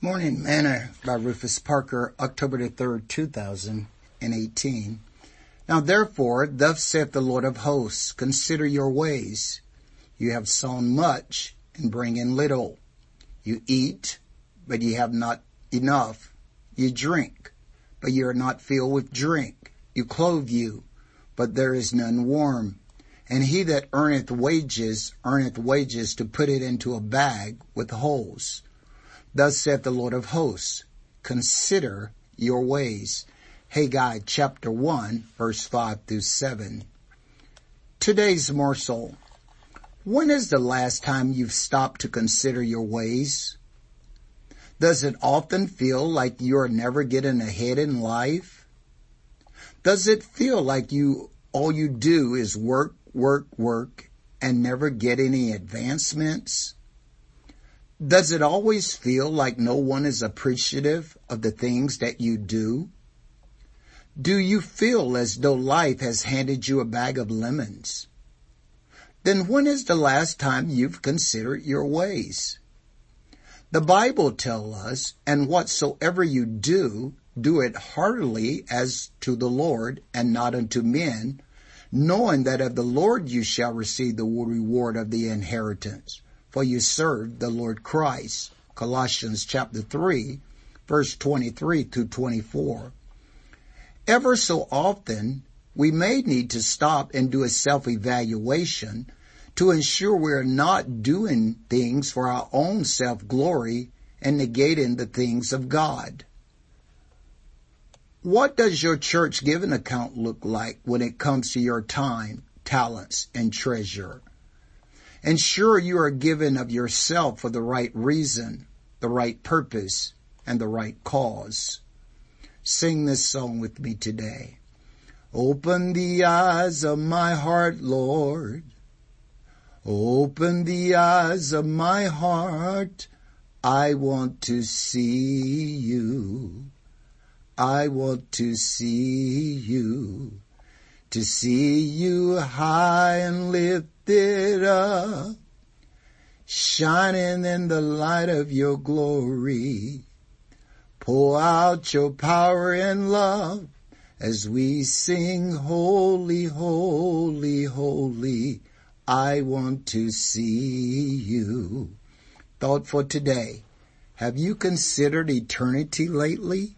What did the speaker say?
Morning Manna by Rufus Parker, October the 3rd, 2018. Now therefore, thus saith the Lord of hosts, consider your ways. You have sown much and bring in little. You eat, but ye have not enough. You drink, but ye are not filled with drink. You clothe you, but there is none warm. And he that earneth wages, earneth wages to put it into a bag with holes Thus saith the Lord of hosts, consider your ways. Haggai chapter 1 verse 5 through 7. Today's morsel. When is the last time you've stopped to consider your ways? Does it often feel like you're never getting ahead in life? Does it feel like you, all you do is work, work, work and never get any advancements? Does it always feel like no one is appreciative of the things that you do? Do you feel as though life has handed you a bag of lemons? Then when is the last time you've considered your ways? The Bible tells us, and whatsoever you do, do it heartily as to the Lord and not unto men, knowing that of the Lord you shall receive the reward of the inheritance for you serve the Lord Christ. Colossians chapter 3, verse 23 to 24. Ever so often, we may need to stop and do a self-evaluation to ensure we're not doing things for our own self-glory and negating the things of God. What does your church giving account look like when it comes to your time, talents, and treasure? Ensure you are given of yourself for the right reason, the right purpose, and the right cause. Sing this song with me today. Open the eyes of my heart, Lord. Open the eyes of my heart. I want to see you. I want to see you. To see you high and lift lifted up, shining in the light of your glory. Pour out your power and love as we sing holy, holy, holy. I want to see you. Thought for today. Have you considered eternity lately?